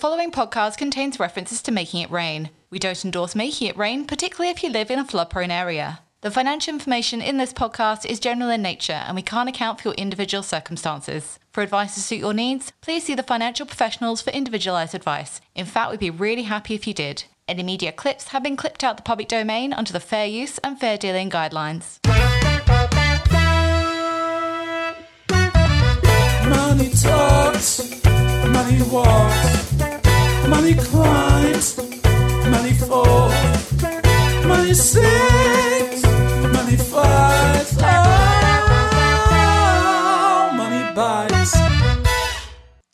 following podcast contains references to making it rain. We don't endorse making it rain, particularly if you live in a flood prone area. The financial information in this podcast is general in nature and we can't account for your individual circumstances. For advice to suit your needs, please see the financial professionals for individualised advice. In fact, we'd be really happy if you did. Any media clips have been clipped out the public domain under the fair use and fair dealing guidelines. Money talks, money walks, money climbs, money falls, money sings, money fights, oh, money bites.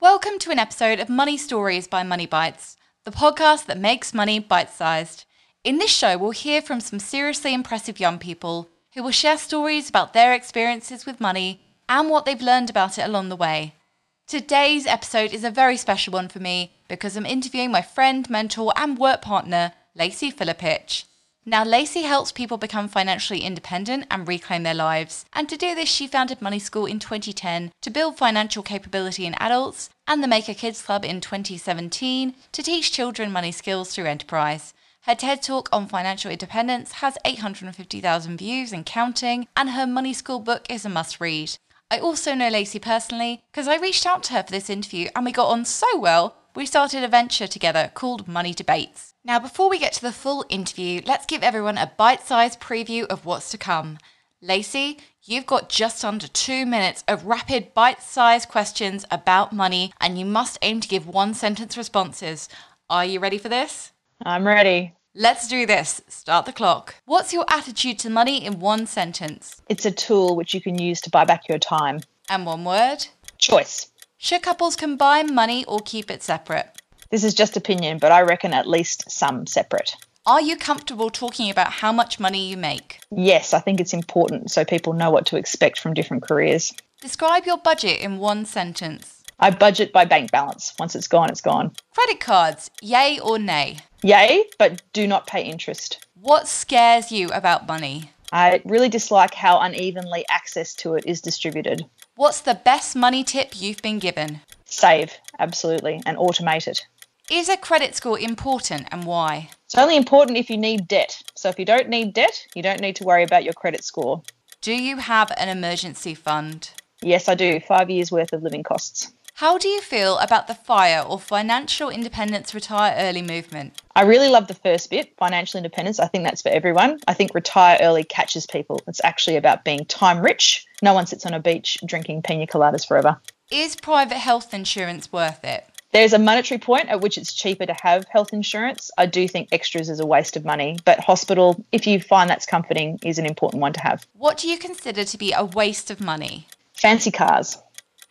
Welcome to an episode of Money Stories by Money Bites, the podcast that makes money bite sized. In this show, we'll hear from some seriously impressive young people who will share stories about their experiences with money and what they've learned about it along the way. Today's episode is a very special one for me because I'm interviewing my friend, mentor, and work partner, Lacey Filipich. Now, Lacey helps people become financially independent and reclaim their lives. And to do this, she founded Money School in 2010 to build financial capability in adults and the Maker Kids Club in 2017 to teach children money skills through enterprise. Her TED Talk on financial independence has 850,000 views and counting, and her Money School book is a must read. I also know Lacey personally because I reached out to her for this interview and we got on so well, we started a venture together called Money Debates. Now, before we get to the full interview, let's give everyone a bite sized preview of what's to come. Lacey, you've got just under two minutes of rapid bite sized questions about money, and you must aim to give one sentence responses. Are you ready for this? I'm ready. Let's do this. Start the clock. What's your attitude to money in one sentence? It's a tool which you can use to buy back your time. And one word? Choice. Should couples combine money or keep it separate? This is just opinion, but I reckon at least some separate. Are you comfortable talking about how much money you make? Yes, I think it's important so people know what to expect from different careers. Describe your budget in one sentence. I budget by bank balance. Once it's gone, it's gone. Credit cards, yay or nay? Yay, but do not pay interest. What scares you about money? I really dislike how unevenly access to it is distributed. What's the best money tip you've been given? Save, absolutely, and automate it. Is a credit score important and why? It's only important if you need debt. So if you don't need debt, you don't need to worry about your credit score. Do you have an emergency fund? Yes, I do. Five years worth of living costs. How do you feel about the FIRE or Financial Independence Retire Early movement? I really love the first bit, financial independence. I think that's for everyone. I think retire early catches people. It's actually about being time rich. No one sits on a beach drinking pina coladas forever. Is private health insurance worth it? There's a monetary point at which it's cheaper to have health insurance. I do think extras is a waste of money, but hospital, if you find that's comforting, is an important one to have. What do you consider to be a waste of money? Fancy cars.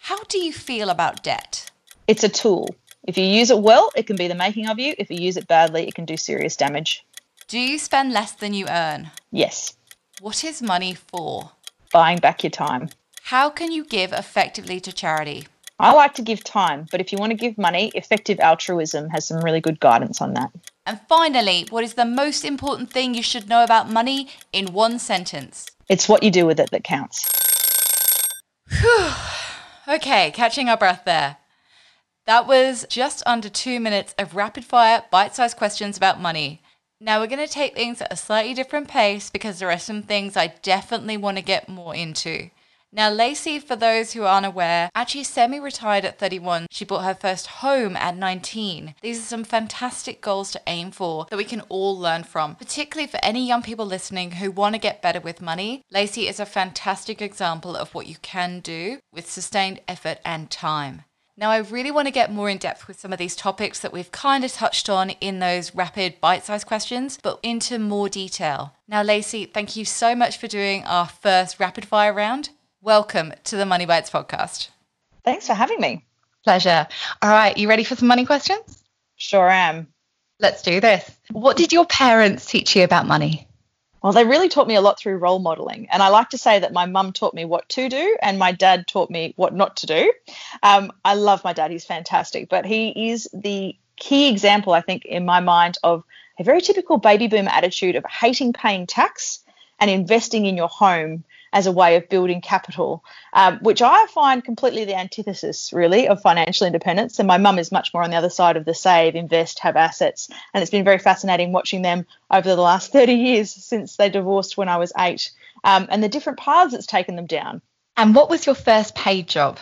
How do you feel about debt? It's a tool. If you use it well, it can be the making of you. If you use it badly, it can do serious damage. Do you spend less than you earn? Yes. What is money for? Buying back your time. How can you give effectively to charity? I like to give time, but if you want to give money, effective altruism has some really good guidance on that. And finally, what is the most important thing you should know about money in one sentence? It's what you do with it that counts. Okay, catching our breath there. That was just under two minutes of rapid fire, bite sized questions about money. Now we're going to take things at a slightly different pace because there are some things I definitely want to get more into. Now, Lacey, for those who aren't aware, actually semi retired at 31. She bought her first home at 19. These are some fantastic goals to aim for that we can all learn from, particularly for any young people listening who want to get better with money. Lacey is a fantastic example of what you can do with sustained effort and time. Now, I really want to get more in depth with some of these topics that we've kind of touched on in those rapid bite sized questions, but into more detail. Now, Lacey, thank you so much for doing our first rapid fire round. Welcome to the Money Bites podcast. Thanks for having me. Pleasure. All right, you ready for some money questions? Sure am. Let's do this. What did your parents teach you about money? Well, they really taught me a lot through role modeling. And I like to say that my mum taught me what to do and my dad taught me what not to do. Um, I love my dad, he's fantastic, but he is the key example, I think, in my mind of a very typical baby boomer attitude of hating paying tax and investing in your home as a way of building capital, um, which I find completely the antithesis, really, of financial independence. And my mum is much more on the other side of the save, invest, have assets. And it's been very fascinating watching them over the last 30 years since they divorced when I was eight um, and the different paths it's taken them down. And what was your first paid job?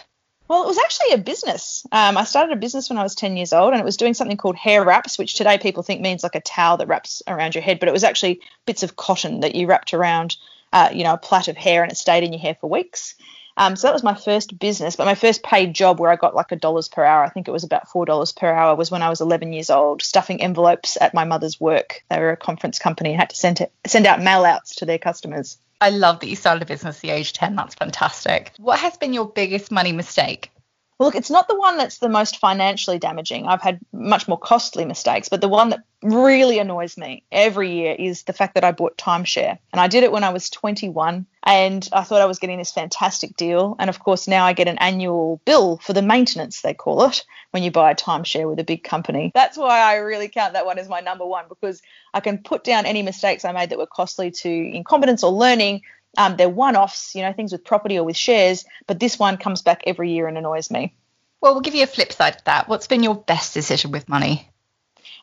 Well, it was actually a business. Um, I started a business when I was 10 years old, and it was doing something called hair wraps, which today people think means like a towel that wraps around your head, but it was actually bits of cotton that you wrapped around, uh, you know, a plait of hair, and it stayed in your hair for weeks. Um, so that was my first business, but my first paid job where I got like a dollars per hour, I think it was about four dollars per hour, was when I was 11 years old, stuffing envelopes at my mother's work. They were a conference company and had to send it, send out mail outs to their customers. I love that you started a business at the age 10. That's fantastic. What has been your biggest money mistake? Well, look, it's not the one that's the most financially damaging. I've had much more costly mistakes, but the one that really annoys me every year is the fact that I bought timeshare. And I did it when I was 21 and I thought I was getting this fantastic deal. And of course, now I get an annual bill for the maintenance, they call it, when you buy a timeshare with a big company. That's why I really count that one as my number one because I can put down any mistakes I made that were costly to incompetence or learning um, they're one offs, you know, things with property or with shares, but this one comes back every year and annoys me. Well, we'll give you a flip side to that. What's been your best decision with money?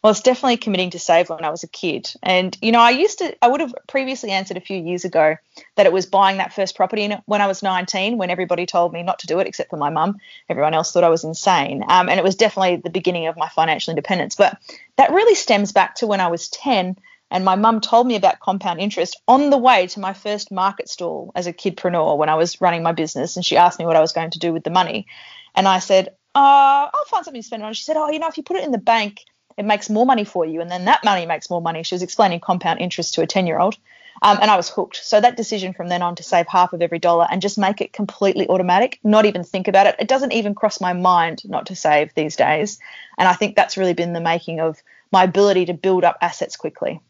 Well, it's definitely committing to save when I was a kid. And, you know, I used to, I would have previously answered a few years ago that it was buying that first property when I was 19, when everybody told me not to do it, except for my mum. Everyone else thought I was insane. Um, and it was definitely the beginning of my financial independence. But that really stems back to when I was 10 and my mum told me about compound interest on the way to my first market stall as a kidpreneur when I was running my business. And she asked me what I was going to do with the money. And I said, uh, I'll find something to spend it on. She said, Oh, you know, if you put it in the bank, it makes more money for you. And then that money makes more money. She was explaining compound interest to a 10 year old. Um, and I was hooked. So that decision from then on to save half of every dollar and just make it completely automatic, not even think about it. It doesn't even cross my mind not to save these days. And I think that's really been the making of my ability to build up assets quickly.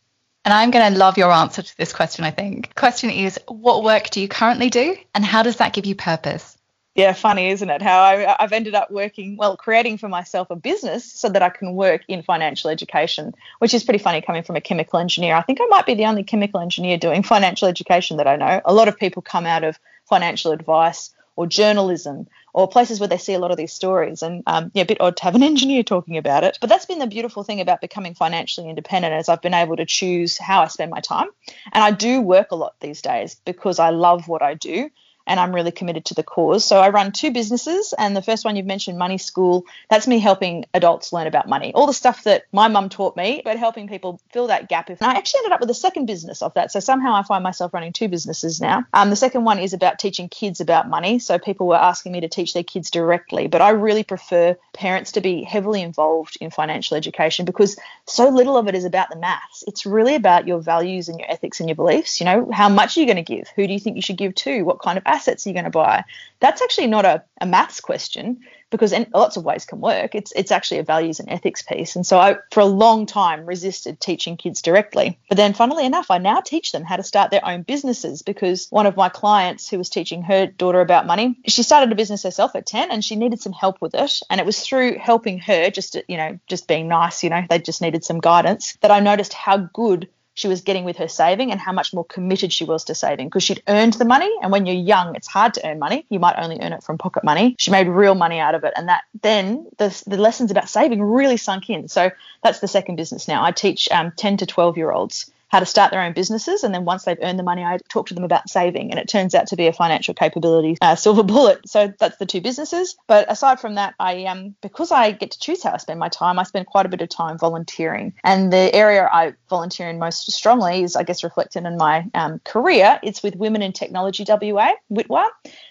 And I'm going to love your answer to this question, I think. Question is what work do you currently do and how does that give you purpose? Yeah, funny, isn't it? How I, have ended up working, well, creating for myself a business so that I can work in financial education, which is pretty funny coming from a chemical engineer. I think I might be the only chemical engineer doing financial education that I know. A lot of people come out of financial advice or journalism or places where they see a lot of these stories. And um, yeah, a bit odd to have an engineer talking about it. But that's been the beautiful thing about becoming financially independent is I've been able to choose how I spend my time. And I do work a lot these days because I love what I do and I'm really committed to the cause. So I run two businesses, and the first one you've mentioned, Money School, that's me helping adults learn about money. All the stuff that my mum taught me, but helping people fill that gap. And I actually ended up with a second business off that. So somehow I find myself running two businesses now. Um, the second one is about teaching kids about money. So people were asking me to teach their kids directly, but I really prefer parents to be heavily involved in financial education because so little of it is about the maths. It's really about your values and your ethics and your beliefs. You know, how much are you going to give? Who do you think you should give to? What kind of assets are you going to buy? That's actually not a, a maths question because in lots of ways can work. It's it's actually a values and ethics piece. And so I, for a long time, resisted teaching kids directly. But then, funnily enough, I now teach them how to start their own businesses because one of my clients who was teaching her daughter about money, she started a business herself at 10 and she needed some help with it. And it was through helping her, just you know, just being nice, you know, they just needed some guidance, that I noticed how good she was getting with her saving and how much more committed she was to saving because she'd earned the money. And when you're young, it's hard to earn money. You might only earn it from pocket money. She made real money out of it. And that then the, the lessons about saving really sunk in. So that's the second business now. I teach um, 10 to 12 year olds how to start their own businesses. And then once they've earned the money, I talk to them about saving. And it turns out to be a financial capability uh, silver bullet. So that's the two businesses. But aside from that, I um, because I get to choose how I spend my time, I spend quite a bit of time volunteering. And the area I volunteer in most strongly is, I guess, reflected in my um, career. It's with Women in Technology WA, WITWA,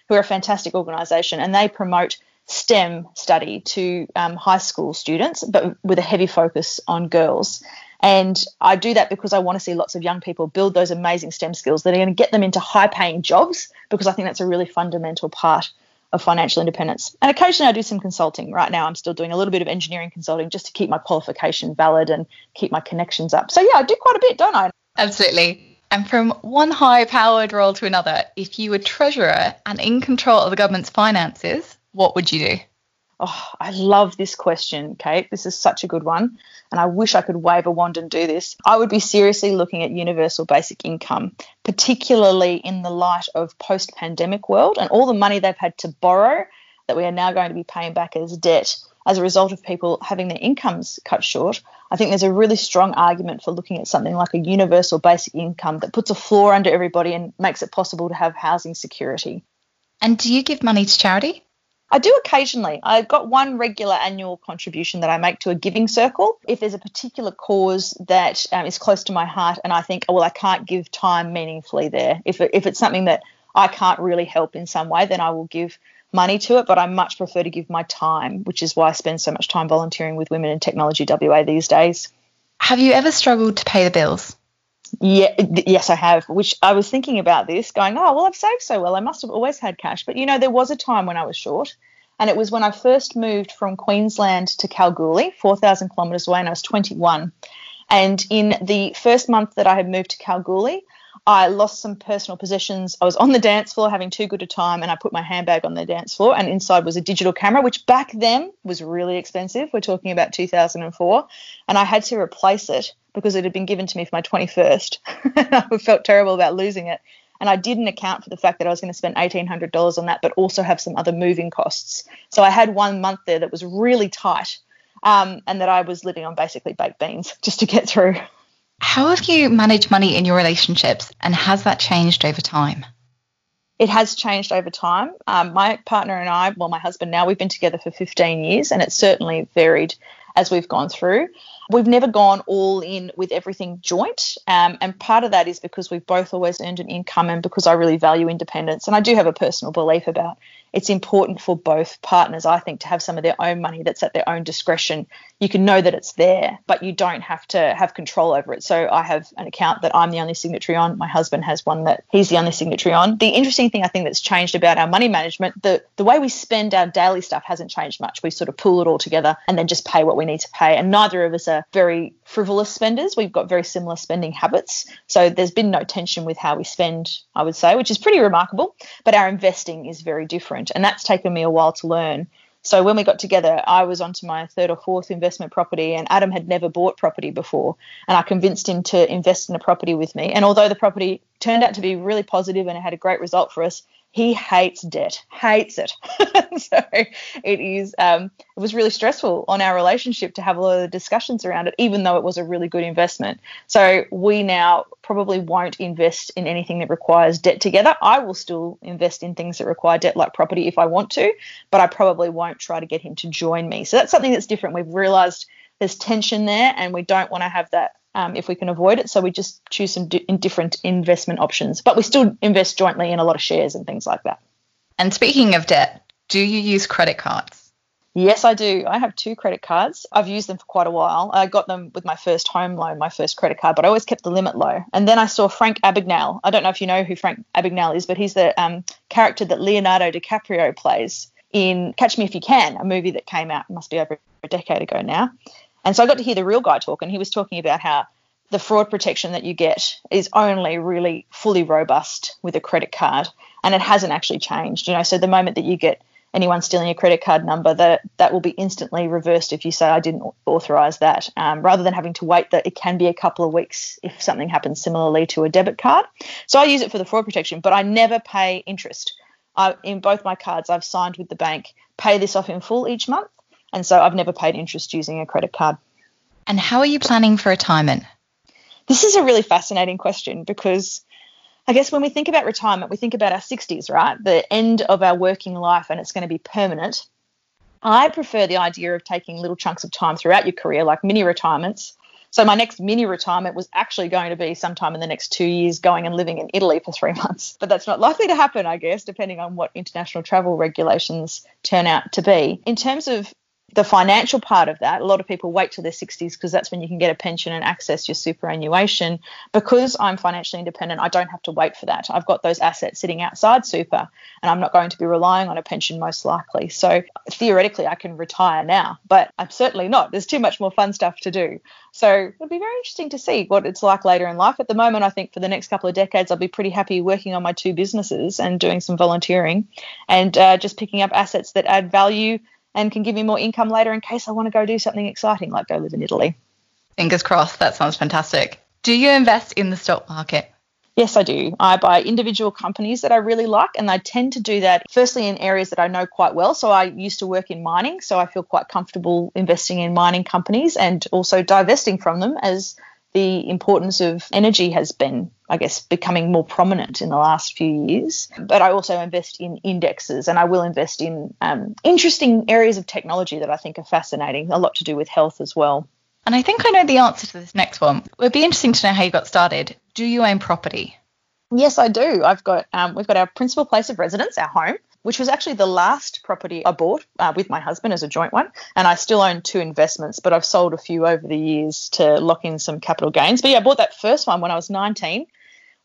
who are a fantastic organisation, and they promote STEM study to um, high school students, but with a heavy focus on girls. And I do that because I want to see lots of young people build those amazing STEM skills that are going to get them into high paying jobs because I think that's a really fundamental part of financial independence. And occasionally I do some consulting. Right now I'm still doing a little bit of engineering consulting just to keep my qualification valid and keep my connections up. So yeah, I do quite a bit, don't I? Absolutely. And from one high powered role to another, if you were treasurer and in control of the government's finances, what would you do? Oh, I love this question, Kate. This is such a good one. And I wish I could wave a wand and do this. I would be seriously looking at universal basic income, particularly in the light of post pandemic world and all the money they've had to borrow that we are now going to be paying back as debt as a result of people having their incomes cut short, I think there's a really strong argument for looking at something like a universal basic income that puts a floor under everybody and makes it possible to have housing security. And do you give money to charity? I do occasionally. I've got one regular annual contribution that I make to a giving circle. If there's a particular cause that um, is close to my heart and I think, oh, well, I can't give time meaningfully there, if, if it's something that I can't really help in some way, then I will give money to it, but I much prefer to give my time, which is why I spend so much time volunteering with Women in Technology WA these days. Have you ever struggled to pay the bills? Yeah, yes, I have. Which I was thinking about this, going, oh, well, I've saved so well. I must have always had cash. But you know, there was a time when I was short, and it was when I first moved from Queensland to Kalgoorlie, 4,000 kilometres away, and I was 21. And in the first month that I had moved to Kalgoorlie, I lost some personal possessions. I was on the dance floor having too good a time, and I put my handbag on the dance floor, and inside was a digital camera, which back then was really expensive. We're talking about 2004, and I had to replace it because it had been given to me for my 21st. I felt terrible about losing it. And I didn't account for the fact that I was going to spend $1,800 on that, but also have some other moving costs. So I had one month there that was really tight um, and that I was living on basically baked beans just to get through. How have you managed money in your relationships and has that changed over time? It has changed over time. Um, my partner and I, well, my husband now, we've been together for 15 years and it's certainly varied as we've gone through. We've never gone all in with everything joint. Um, and part of that is because we've both always earned an income and because I really value independence. And I do have a personal belief about it's important for both partners, I think, to have some of their own money that's at their own discretion. You can know that it's there, but you don't have to have control over it. So I have an account that I'm the only signatory on. My husband has one that he's the only signatory on. The interesting thing I think that's changed about our money management, the, the way we spend our daily stuff hasn't changed much. We sort of pull it all together and then just pay what we need to pay. And neither of us are very frivolous spenders. We've got very similar spending habits. So there's been no tension with how we spend, I would say, which is pretty remarkable. But our investing is very different. And that's taken me a while to learn. So when we got together, I was onto my third or fourth investment property, and Adam had never bought property before. And I convinced him to invest in a property with me. And although the property turned out to be really positive and it had a great result for us, he hates debt, hates it. so it is. Um, it was really stressful on our relationship to have a lot of discussions around it, even though it was a really good investment. So we now probably won't invest in anything that requires debt together. I will still invest in things that require debt, like property, if I want to, but I probably won't try to get him to join me. So that's something that's different. We've realised there's tension there, and we don't want to have that um, if we can avoid it. So we just choose some di- different investment options, but we still invest jointly in a lot of shares and things like that. And speaking of debt, do you use credit cards? Yes, I do. I have two credit cards. I've used them for quite a while. I got them with my first home loan, my first credit card, but I always kept the limit low. And then I saw Frank Abagnale. I don't know if you know who Frank Abagnale is, but he's the um, character that Leonardo DiCaprio plays in Catch Me If You Can, a movie that came out, must be over a decade ago now. And so I got to hear the real guy talk, and he was talking about how the fraud protection that you get is only really fully robust with a credit card, and it hasn't actually changed. You know, so the moment that you get anyone stealing your credit card number, that that will be instantly reversed if you say I didn't authorize that, um, rather than having to wait. That it can be a couple of weeks if something happens similarly to a debit card. So I use it for the fraud protection, but I never pay interest. I, in both my cards, I've signed with the bank, pay this off in full each month and so I've never paid interest using a credit card. And how are you planning for retirement? This is a really fascinating question because I guess when we think about retirement, we think about our 60s, right? The end of our working life and it's going to be permanent. I prefer the idea of taking little chunks of time throughout your career, like mini retirements. So my next mini retirement was actually going to be sometime in the next two years going and living in Italy for three months. But that's not likely to happen, I guess, depending on what international travel regulations turn out to be. In terms of the financial part of that, a lot of people wait till their 60s because that's when you can get a pension and access your superannuation. Because I'm financially independent, I don't have to wait for that. I've got those assets sitting outside super and I'm not going to be relying on a pension most likely. So theoretically, I can retire now, but I'm certainly not. There's too much more fun stuff to do. So it'll be very interesting to see what it's like later in life. At the moment, I think for the next couple of decades, I'll be pretty happy working on my two businesses and doing some volunteering and uh, just picking up assets that add value and can give me more income later in case I want to go do something exciting like go live in Italy. Fingers crossed. That sounds fantastic. Do you invest in the stock market? Yes, I do. I buy individual companies that I really like, and I tend to do that firstly in areas that I know quite well. So I used to work in mining, so I feel quite comfortable investing in mining companies and also divesting from them as the importance of energy has been, I guess, becoming more prominent in the last few years. But I also invest in indexes and I will invest in um, interesting areas of technology that I think are fascinating, a lot to do with health as well. And I think I know the answer to this next one. It would be interesting to know how you got started. Do you own property? Yes, I do. I've got um, we've got our principal place of residence, our home, which was actually the last property I bought uh, with my husband as a joint one. And I still own two investments, but I've sold a few over the years to lock in some capital gains. But yeah, I bought that first one when I was 19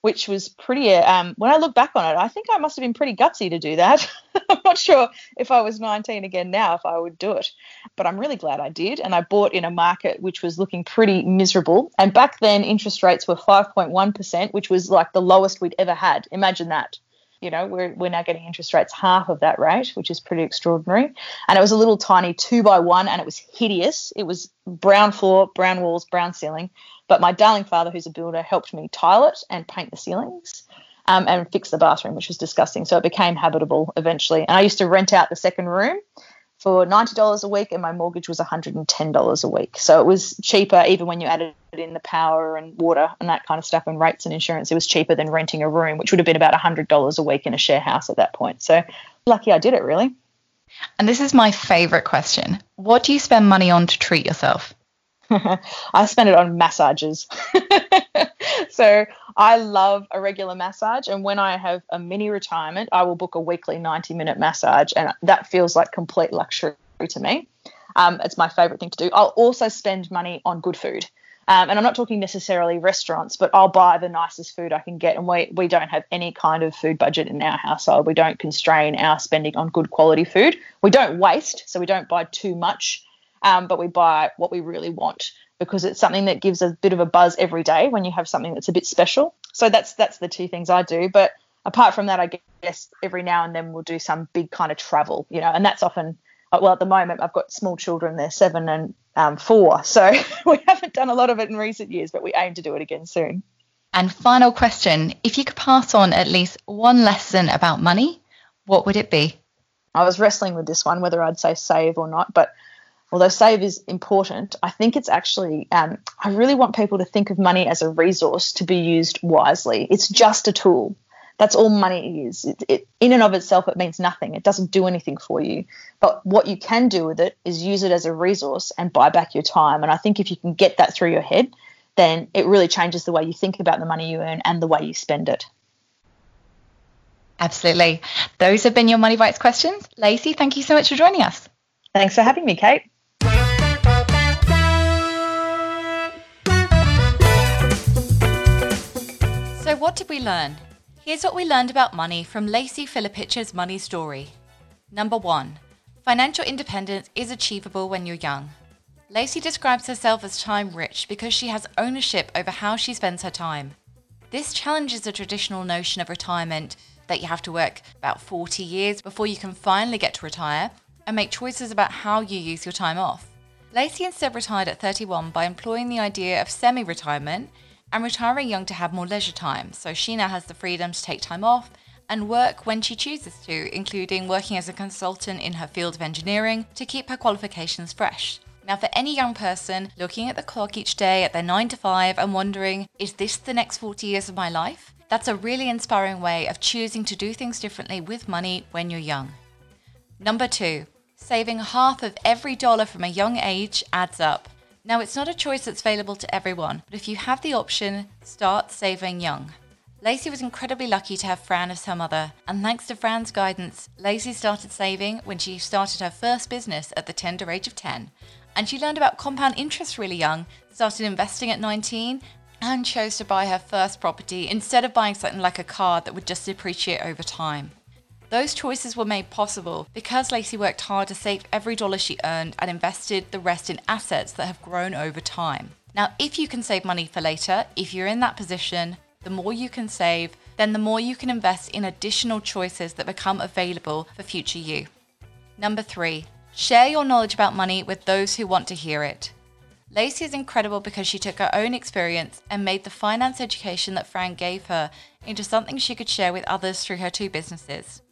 which was pretty. Um, when I look back on it, I think I must have been pretty gutsy to do that. I'm not sure if I was 19 again now if I would do it, but I'm really glad I did. And I bought in a market which was looking pretty miserable. And back then, interest rates were 5.1%, which was like the lowest we'd ever had. Imagine that. You know, we're, we're now getting interest rates half of that rate, which is pretty extraordinary. And it was a little tiny two by one, and it was hideous. It was brown floor, brown walls, brown ceiling. But my darling father, who's a builder, helped me tile it and paint the ceilings. Um, and fix the bathroom, which was disgusting. So it became habitable eventually. And I used to rent out the second room for $90 a week, and my mortgage was $110 a week. So it was cheaper, even when you added in the power and water and that kind of stuff, and rates and insurance. It was cheaper than renting a room, which would have been about $100 a week in a share house at that point. So lucky I did it, really. And this is my favorite question What do you spend money on to treat yourself? I spend it on massages. so I love a regular massage. And when I have a mini retirement, I will book a weekly 90 minute massage. And that feels like complete luxury to me. Um, it's my favorite thing to do. I'll also spend money on good food. Um, and I'm not talking necessarily restaurants, but I'll buy the nicest food I can get. And we, we don't have any kind of food budget in our household. We don't constrain our spending on good quality food. We don't waste, so we don't buy too much um, but we buy what we really want because it's something that gives a bit of a buzz every day when you have something that's a bit special. So that's that's the two things I do. But apart from that, I guess every now and then we'll do some big kind of travel, you know, and that's often uh, well at the moment I've got small children, they're seven and um, four, so we haven't done a lot of it in recent years, but we aim to do it again soon. And final question: If you could pass on at least one lesson about money, what would it be? I was wrestling with this one whether I'd say save or not, but although save is important, I think it's actually, um, I really want people to think of money as a resource to be used wisely. It's just a tool. That's all money is. It, it, in and of itself, it means nothing. It doesn't do anything for you. But what you can do with it is use it as a resource and buy back your time. And I think if you can get that through your head, then it really changes the way you think about the money you earn and the way you spend it. Absolutely. Those have been your Money Bites questions. Lacey, thank you so much for joining us. Thanks for having me, Kate. So, what did we learn? Here's what we learned about money from Lacey Filipich's Money Story. Number one, financial independence is achievable when you're young. Lacey describes herself as time rich because she has ownership over how she spends her time. This challenges the traditional notion of retirement that you have to work about 40 years before you can finally get to retire and make choices about how you use your time off. Lacey instead retired at 31 by employing the idea of semi retirement and retiring young to have more leisure time, so she now has the freedom to take time off and work when she chooses to, including working as a consultant in her field of engineering to keep her qualifications fresh. Now, for any young person looking at the clock each day at their 9 to 5 and wondering, is this the next 40 years of my life? That's a really inspiring way of choosing to do things differently with money when you're young. Number two, saving half of every dollar from a young age adds up. Now, it's not a choice that's available to everyone, but if you have the option, start saving young. Lacey was incredibly lucky to have Fran as her mother, and thanks to Fran's guidance, Lacey started saving when she started her first business at the tender age of 10. And she learned about compound interest really young, started investing at 19, and chose to buy her first property instead of buying something like a car that would just depreciate over time. Those choices were made possible because Lacey worked hard to save every dollar she earned and invested the rest in assets that have grown over time. Now, if you can save money for later, if you're in that position, the more you can save, then the more you can invest in additional choices that become available for future you. Number three, Share your knowledge about money with those who want to hear it. Lacey is incredible because she took her own experience and made the finance education that Fran gave her into something she could share with others through her two businesses.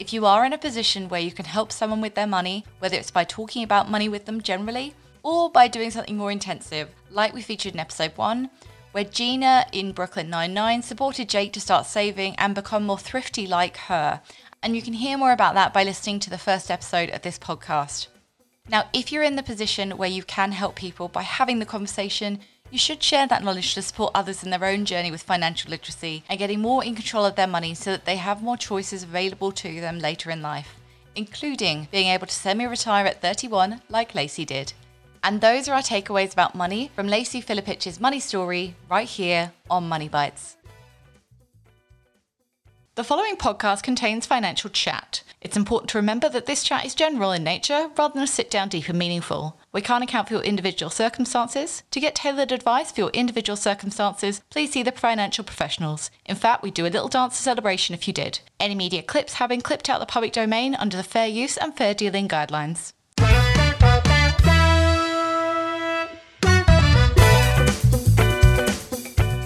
If you are in a position where you can help someone with their money, whether it's by talking about money with them generally or by doing something more intensive, like we featured in episode 1, where Gina in Brooklyn Nine-Nine supported Jake to start saving and become more thrifty like her. And you can hear more about that by listening to the first episode of this podcast. Now, if you're in the position where you can help people by having the conversation, you should share that knowledge to support others in their own journey with financial literacy and getting more in control of their money so that they have more choices available to them later in life, including being able to semi retire at 31 like Lacey did. And those are our takeaways about money from Lacey Filipich's money story right here on Money Bites. The following podcast contains financial chat. It's important to remember that this chat is general in nature rather than a sit down deep and meaningful. We can't account for your individual circumstances. To get tailored advice for your individual circumstances, please see the financial professionals. In fact, we'd do a little dance celebration if you did. Any media clips have been clipped out the public domain under the fair use and fair dealing guidelines.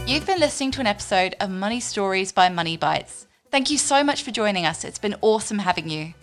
You've been listening to an episode of Money Stories by Money Bites. Thank you so much for joining us. It's been awesome having you.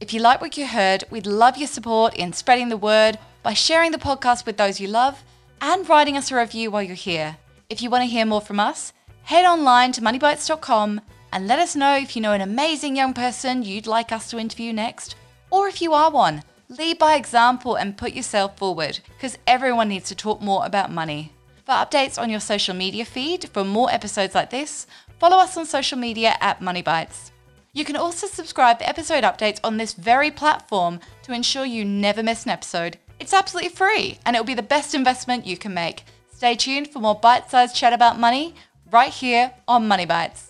If you like what you heard, we'd love your support in spreading the word by sharing the podcast with those you love and writing us a review while you're here. If you want to hear more from us, head online to moneybites.com and let us know if you know an amazing young person you'd like us to interview next, or if you are one, lead by example and put yourself forward because everyone needs to talk more about money. For updates on your social media feed for more episodes like this, follow us on social media at MoneyBites. You can also subscribe for episode updates on this very platform to ensure you never miss an episode. It's absolutely free and it will be the best investment you can make. Stay tuned for more bite sized chat about money right here on Money Bites.